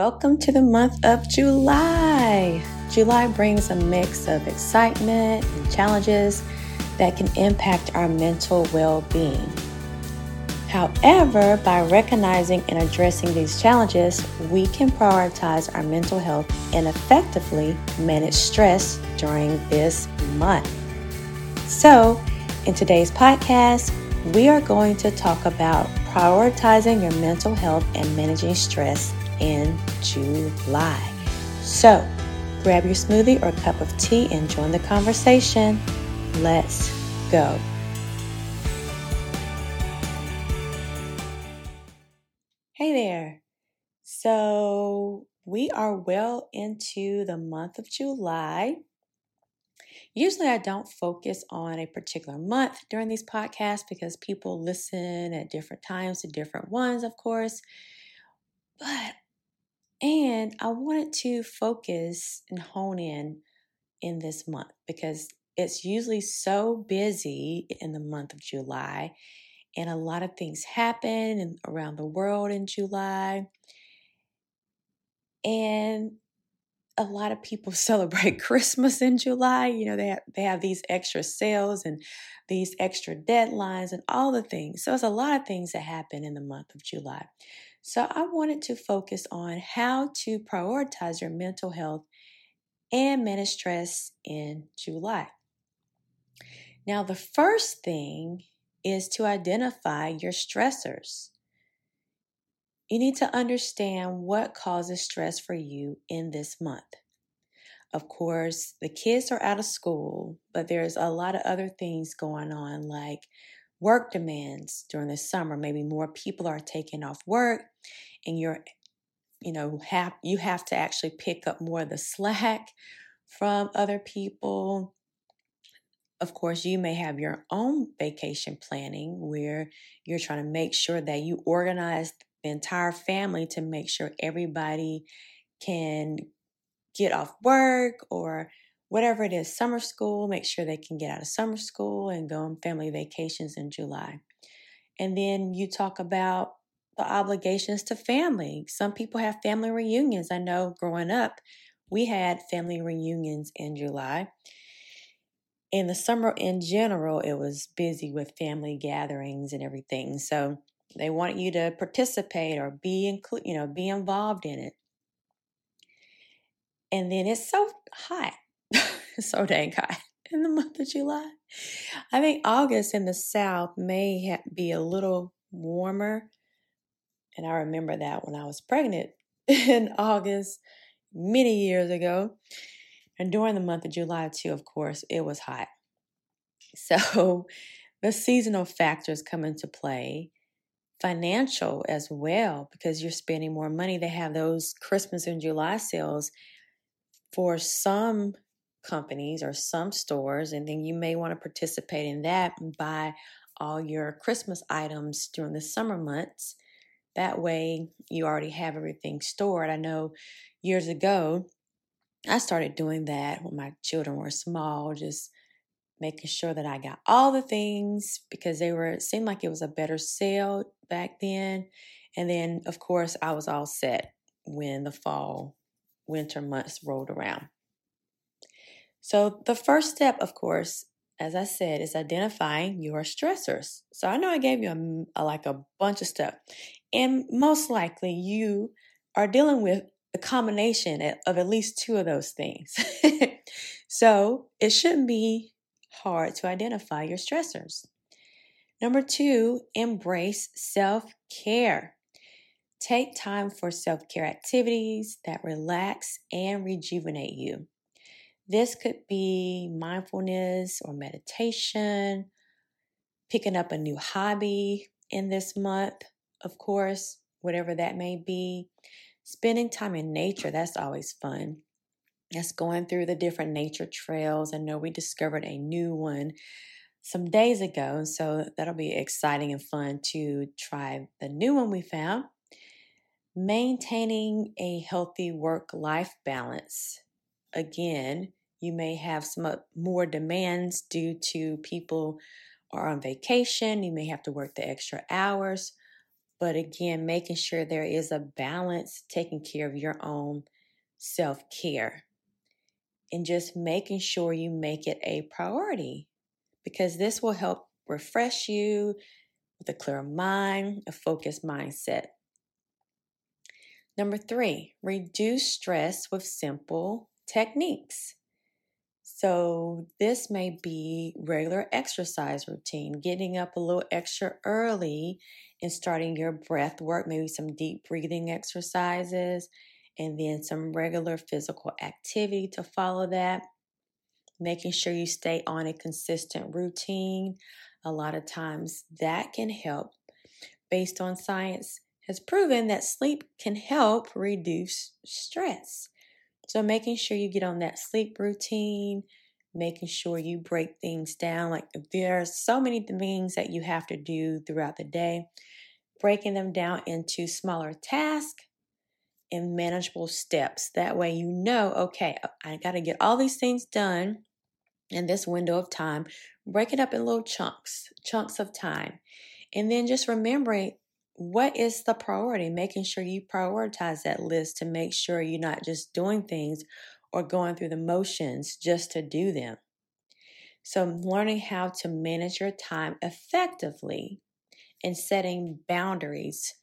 Welcome to the month of July. July brings a mix of excitement and challenges that can impact our mental well being. However, by recognizing and addressing these challenges, we can prioritize our mental health and effectively manage stress during this month. So, in today's podcast, we are going to talk about prioritizing your mental health and managing stress in July. So, grab your smoothie or cup of tea and join the conversation. Let's go. Hey there. So, we are well into the month of July. Usually, I don't focus on a particular month during these podcasts because people listen at different times to different ones, of course. But and I wanted to focus and hone in in this month because it's usually so busy in the month of July and a lot of things happen around the world in July. And a lot of people celebrate Christmas in July. You know, they have, they have these extra sales and these extra deadlines and all the things. So it's a lot of things that happen in the month of July. So I wanted to focus on how to prioritize your mental health and manage stress in July. Now, the first thing is to identify your stressors. You need to understand what causes stress for you in this month. Of course, the kids are out of school, but there's a lot of other things going on, like work demands during the summer. Maybe more people are taking off work and you're, you know, have you have to actually pick up more of the slack from other people. Of course, you may have your own vacation planning where you're trying to make sure that you organize the entire family to make sure everybody can get off work or whatever it is, summer school, make sure they can get out of summer school and go on family vacations in July. And then you talk about the obligations to family. Some people have family reunions. I know growing up, we had family reunions in July. In the summer in general, it was busy with family gatherings and everything. So they want you to participate or be include, you know, be involved in it. And then it's so hot so dang hot in the month of July. I think August in the South may ha- be a little warmer. And I remember that when I was pregnant in August many years ago. And during the month of July, too, of course, it was hot. So the seasonal factors come into play. Financial as well, because you're spending more money. They have those Christmas and July sales for some companies or some stores, and then you may want to participate in that and buy all your Christmas items during the summer months. That way, you already have everything stored. I know years ago, I started doing that when my children were small, just making sure that I got all the things because they were, it seemed like it was a better sale back then. And then, of course, I was all set when the fall, winter months rolled around. So, the first step, of course, as I said, is identifying your stressors. So, I know I gave you a, a, like a bunch of stuff, and most likely you are dealing with a combination of at least two of those things. so, it shouldn't be hard to identify your stressors. Number two, embrace self care. Take time for self care activities that relax and rejuvenate you. This could be mindfulness or meditation, picking up a new hobby in this month, of course, whatever that may be. Spending time in nature, that's always fun. That's going through the different nature trails. I know we discovered a new one some days ago, so that'll be exciting and fun to try the new one we found. Maintaining a healthy work life balance. Again, you may have some more demands due to people are on vacation. You may have to work the extra hours. But again, making sure there is a balance, taking care of your own self care, and just making sure you make it a priority because this will help refresh you with a clear mind, a focused mindset. Number three, reduce stress with simple techniques. So, this may be regular exercise routine, getting up a little extra early and starting your breath work, maybe some deep breathing exercises, and then some regular physical activity to follow that. Making sure you stay on a consistent routine. A lot of times that can help. Based on science, has proven that sleep can help reduce stress. So, making sure you get on that sleep routine, making sure you break things down. Like, there are so many things that you have to do throughout the day, breaking them down into smaller tasks and manageable steps. That way, you know, okay, uh, I got to get all these things done in this window of time. Break it up in little chunks, chunks of time. And then just remembering what is the priority, making sure you prioritize that list to make sure you're not just doing things or going through the motions just to do them. So, learning how to manage your time effectively and setting boundaries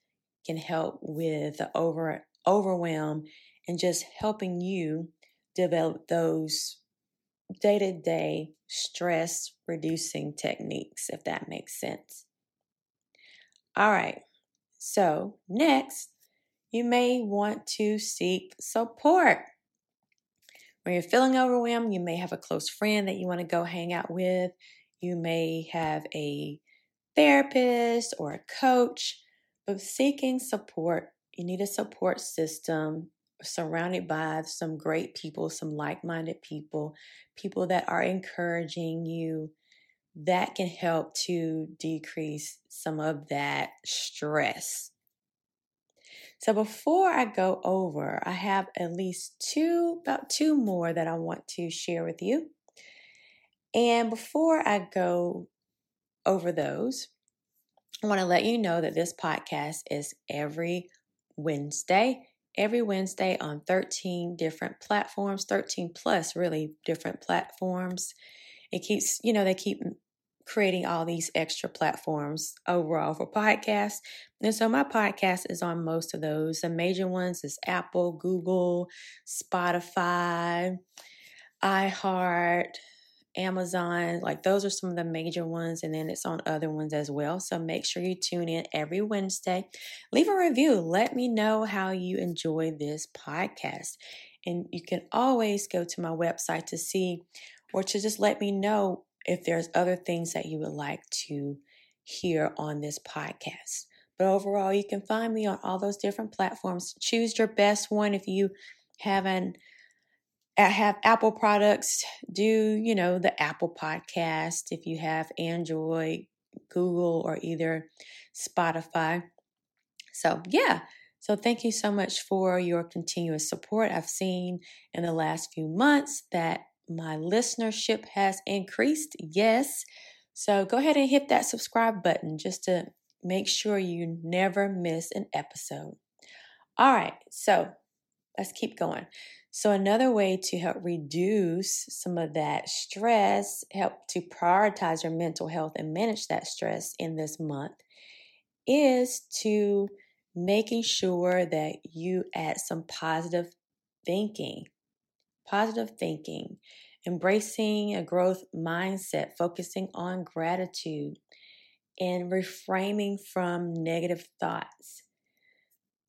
can help with the over overwhelm and just helping you develop those day to day stress reducing techniques, if that makes sense. All right, so next, you may want to seek support. When you're feeling overwhelmed, you may have a close friend that you want to go hang out with. You may have a therapist or a coach, but seeking support you need a support system surrounded by some great people, some like minded people, people that are encouraging you. That can help to decrease some of that stress. So, before I go over, I have at least two, about two more that I want to share with you. And before I go over those, I want to let you know that this podcast is every Wednesday, every Wednesday on 13 different platforms, 13 plus really different platforms. It keeps, you know, they keep creating all these extra platforms overall for podcasts. And so my podcast is on most of those. The major ones is Apple, Google, Spotify, iHeart, Amazon. Like those are some of the major ones, and then it's on other ones as well. So make sure you tune in every Wednesday. Leave a review. Let me know how you enjoy this podcast. And you can always go to my website to see or to just let me know if there's other things that you would like to hear on this podcast. But overall, you can find me on all those different platforms. Choose your best one if you haven't uh, have Apple products, do, you know, the Apple podcast. If you have Android, Google, or either Spotify. So, yeah. So, thank you so much for your continuous support. I've seen in the last few months that my listenership has increased. Yes. So, go ahead and hit that subscribe button just to make sure you never miss an episode. All right. So, let's keep going. So, another way to help reduce some of that stress, help to prioritize your mental health and manage that stress in this month is to making sure that you add some positive thinking. Positive thinking, embracing a growth mindset, focusing on gratitude, and reframing from negative thoughts.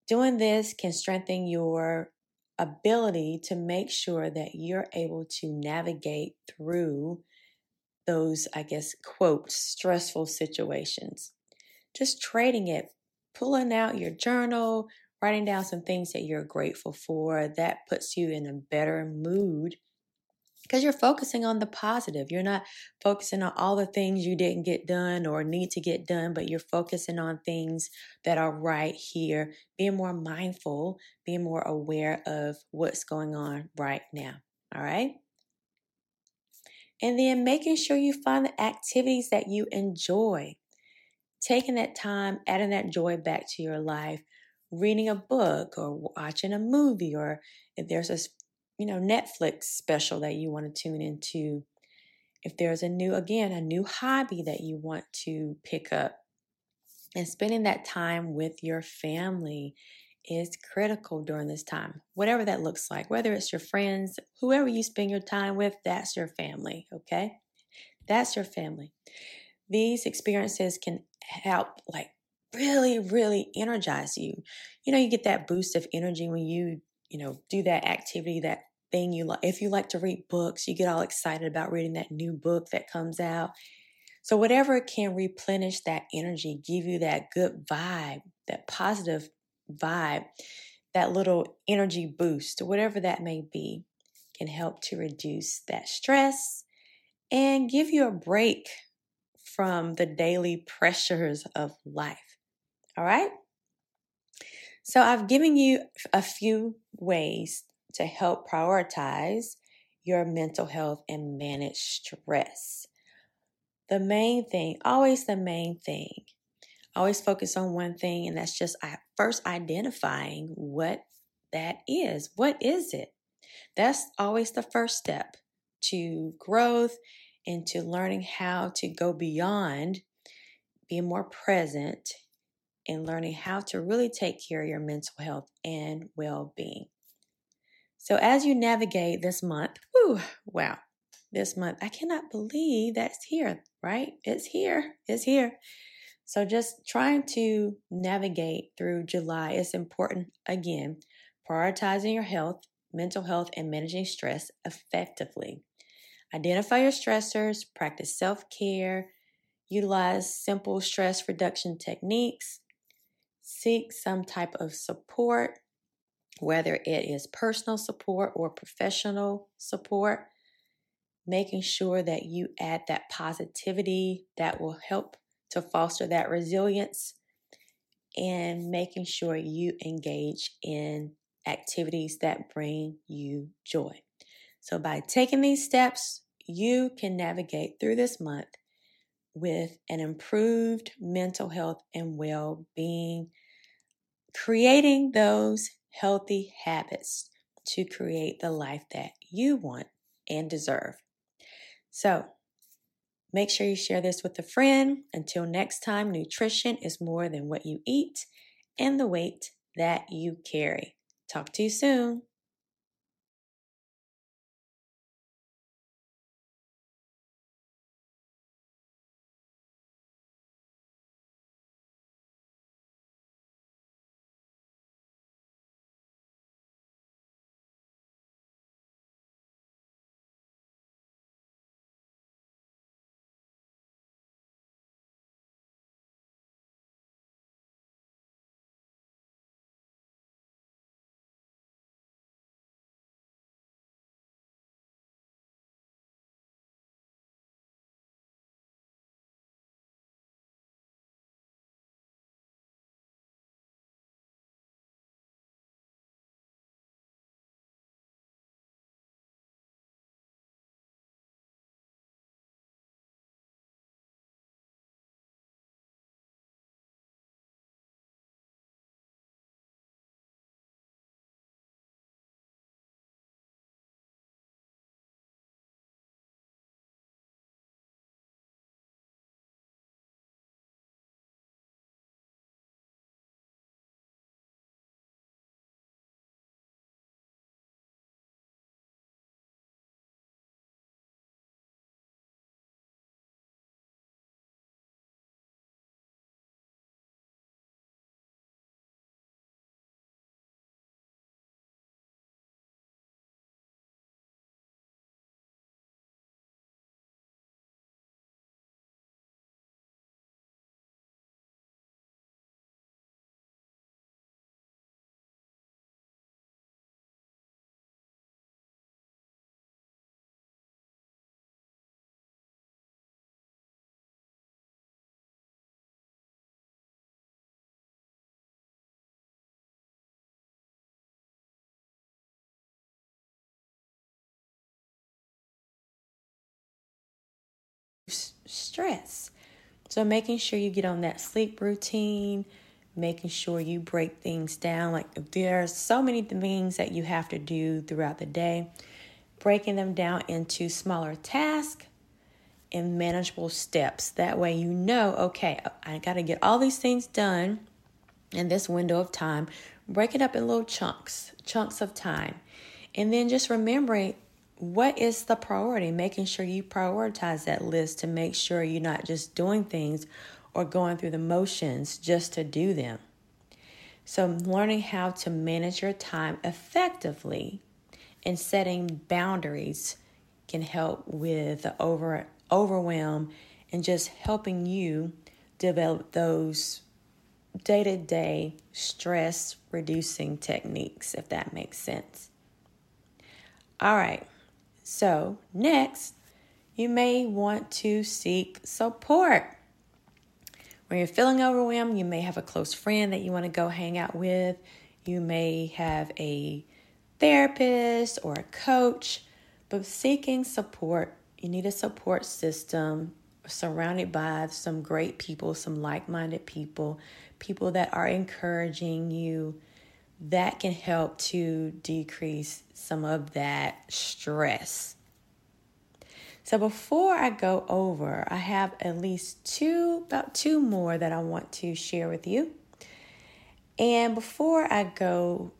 Doing this can strengthen your ability to make sure that you're able to navigate through those, I guess, quote, stressful situations. Just trading it, pulling out your journal, writing down some things that you're grateful for, that puts you in a better mood because you're focusing on the positive. You're not focusing on all the things you didn't get done or need to get done, but you're focusing on things that are right here, being more mindful, being more aware of what's going on right now. All right. And then making sure you find the activities that you enjoy. taking that time, adding that joy back to your life, reading a book or watching a movie, or if there's a you know Netflix special that you want to tune into, if there's a new again a new hobby that you want to pick up, and spending that time with your family is critical during this time, whatever that looks like, whether it's your friends, whoever you spend your time with, that's your family, okay? That's your family. These experiences can help, like, really, really energize you. You know, you get that boost of energy when you, you know, do that activity, that thing you like. If you like to read books, you get all excited about reading that new book that comes out. So, whatever can replenish that energy, give you that good vibe, that positive vibe, that little energy boost, whatever that may be, can help to reduce that stress and give you a break from the daily pressures of life. All right? So, I've given you a few ways to help prioritize your mental health and manage stress. The main thing, always the main thing, always focus on one thing, and that's just first identifying what that is. What is it? That's always the first step to growth and to learning how to go beyond being more present and learning how to really take care of your mental health and well being. So, as you navigate this month, whew, wow, this month, I cannot believe that's here, right? It's here, it's here. So, just trying to navigate through July is important. Again, prioritizing your health, mental health, and managing stress effectively. Identify your stressors, practice self care, utilize simple stress reduction techniques, seek some type of support, whether it is personal support or professional support, making sure that you add that positivity that will help to foster that resilience and making sure you engage in activities that bring you joy. So, by taking these steps, you can navigate through this month with an improved mental health and well being, creating those healthy habits to create the life that you want and deserve. So, Make sure you share this with a friend. Until next time, nutrition is more than what you eat and the weight that you carry. Talk to you soon. Stress. So, making sure you get on that sleep routine, making sure you break things down. Like, there are so many things that you have to do throughout the day, breaking them down into smaller tasks and manageable steps. That way, you know, okay, uh, I got to get all these things done in this window of time. Break it up in little chunks, chunks of time. And then just remembering what is the priority, making sure you prioritize that list to make sure you're not just doing things or going through the motions just to do them. So, learning how to manage your time effectively and setting boundaries can help with the over overwhelm and just helping you develop those day to day stress reducing techniques, if that makes sense. All right, so next, you may want to seek support. When you're feeling overwhelmed, you may have a close friend that you want to go hang out with. You may have a therapist or a coach, but seeking support, you need a support system surrounded by some great people, some like minded people, people that are encouraging you. That can help to decrease some of that stress. So before I go over, I have at least two, about two more that I want to share with you. And before I go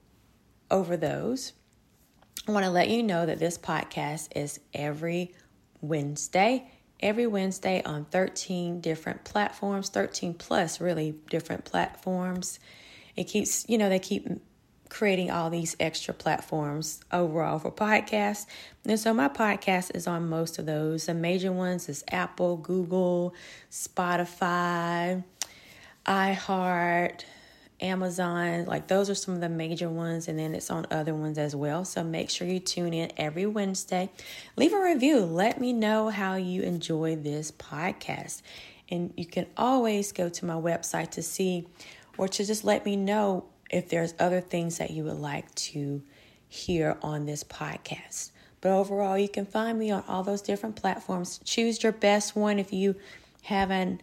over those, I want to let you know that this podcast is every Wednesday, every Wednesday on 13 different platforms, 13 plus really different platforms. It keeps, you know, they keep creating all these extra platforms overall for podcasts. And so my podcast is on most of those. The major ones is Apple, Google, Spotify, iHeart, Amazon, like those are some of the major ones, and then it's on other ones as well. So make sure you tune in every Wednesday. Leave a review. Let me know how you enjoy this podcast. And you can always go to my website to see or to just let me know if there's other things that you would like to hear on this podcast. But overall, you can find me on all those different platforms. Choose your best one if you haven't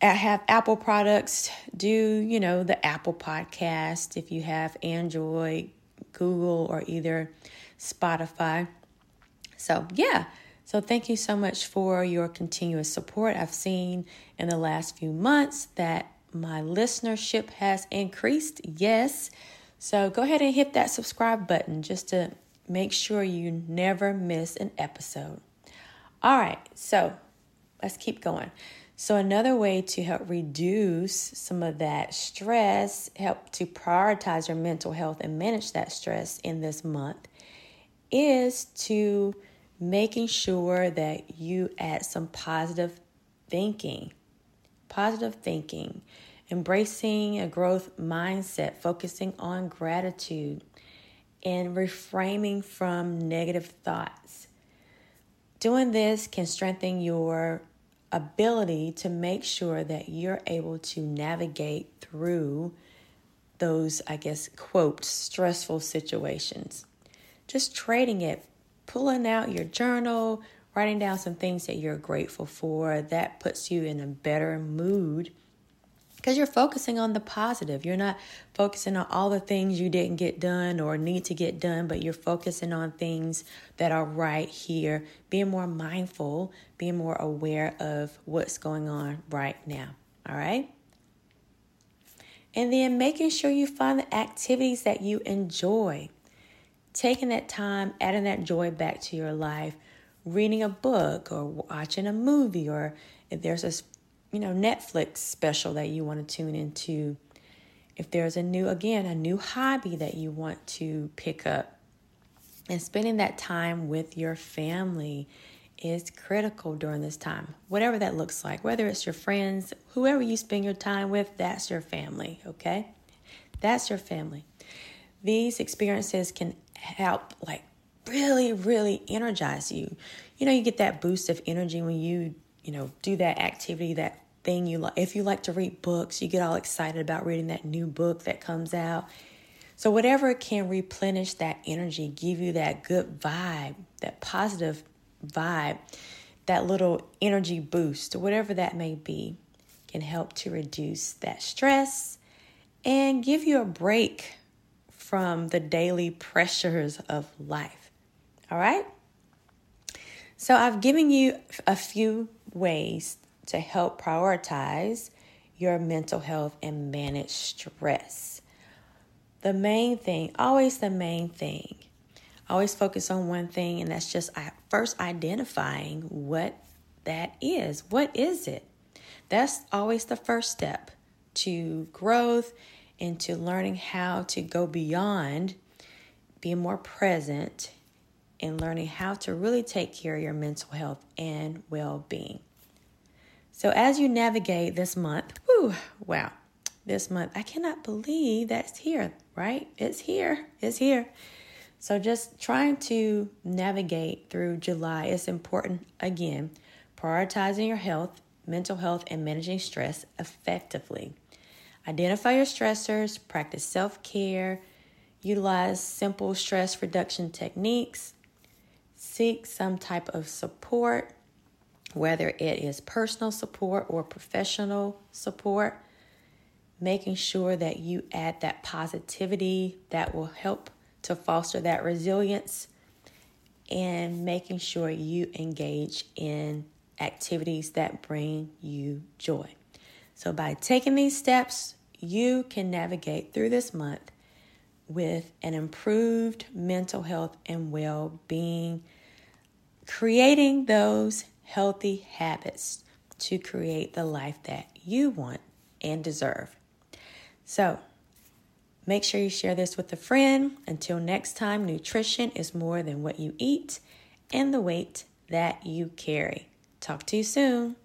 uh, have Apple products, do, you know, the Apple podcast. If you have Android, Google, or either Spotify. So, yeah. So, thank you so much for your continuous support. I've seen in the last few months that my listenership has increased. Yes. So, go ahead and hit that subscribe button just to make sure you never miss an episode. All right. So, let's keep going. So, another way to help reduce some of that stress, help to prioritize your mental health and manage that stress in this month, is to making sure that you add some positive thinking. Positive thinking, embracing a growth mindset, focusing on gratitude, and reframing from negative thoughts. Doing this can strengthen your ability to make sure that you're able to navigate through those, I guess, quote, stressful situations. Just trading it, pulling out your journal, writing down some things that you're grateful for, that puts you in a better mood because you're focusing on the positive. You're not focusing on all the things you didn't get done or need to get done, but you're focusing on things that are right here, being more mindful, being more aware of what's going on right now. All right? And then making sure you find the activities that you enjoy. Taking that time, adding that joy back to your life, reading a book or watching a movie, or if there's a you know, Netflix special that you want to tune into. If there's a new, again, a new hobby that you want to pick up, and spending that time with your family is critical during this time, whatever that looks like, whether it's your friends, whoever you spend your time with, that's your family, okay? That's your family. These experiences can help, like, really, really energize you. You know, you get that boost of energy when you you know, do that activity, that thing you like. If you like to read books, you get all excited about reading that new book that comes out. So, whatever can replenish that energy, give you that good vibe, that positive vibe, that little energy boost, whatever that may be, can help to reduce that stress and give you a break from the daily pressures of life. All right? So, I've given you a few ways to help prioritize your mental health and manage stress. The main thing, always the main thing, always focus on one thing, and that's just first identifying what that is. What is it? That's always the first step to growth and to learning how to go beyond being more present and learning how to really take care of your mental health and well being. So, as you navigate this month, whew, wow, this month, I cannot believe that's here, right? It's here, it's here. So, just trying to navigate through July is important. Again, prioritizing your health, mental health, and managing stress effectively. Identify your stressors, practice self care, utilize simple stress reduction techniques, seek some type of support, whether it is personal support or professional support, making sure that you add that positivity that will help to foster that resilience, and making sure you engage in activities that bring you joy. So, by taking these steps, you can navigate through this month with an improved mental health and well being, creating those healthy habits to create the life that you want and deserve. So, make sure you share this with a friend. Until next time, nutrition is more than what you eat and the weight that you carry. Talk to you soon.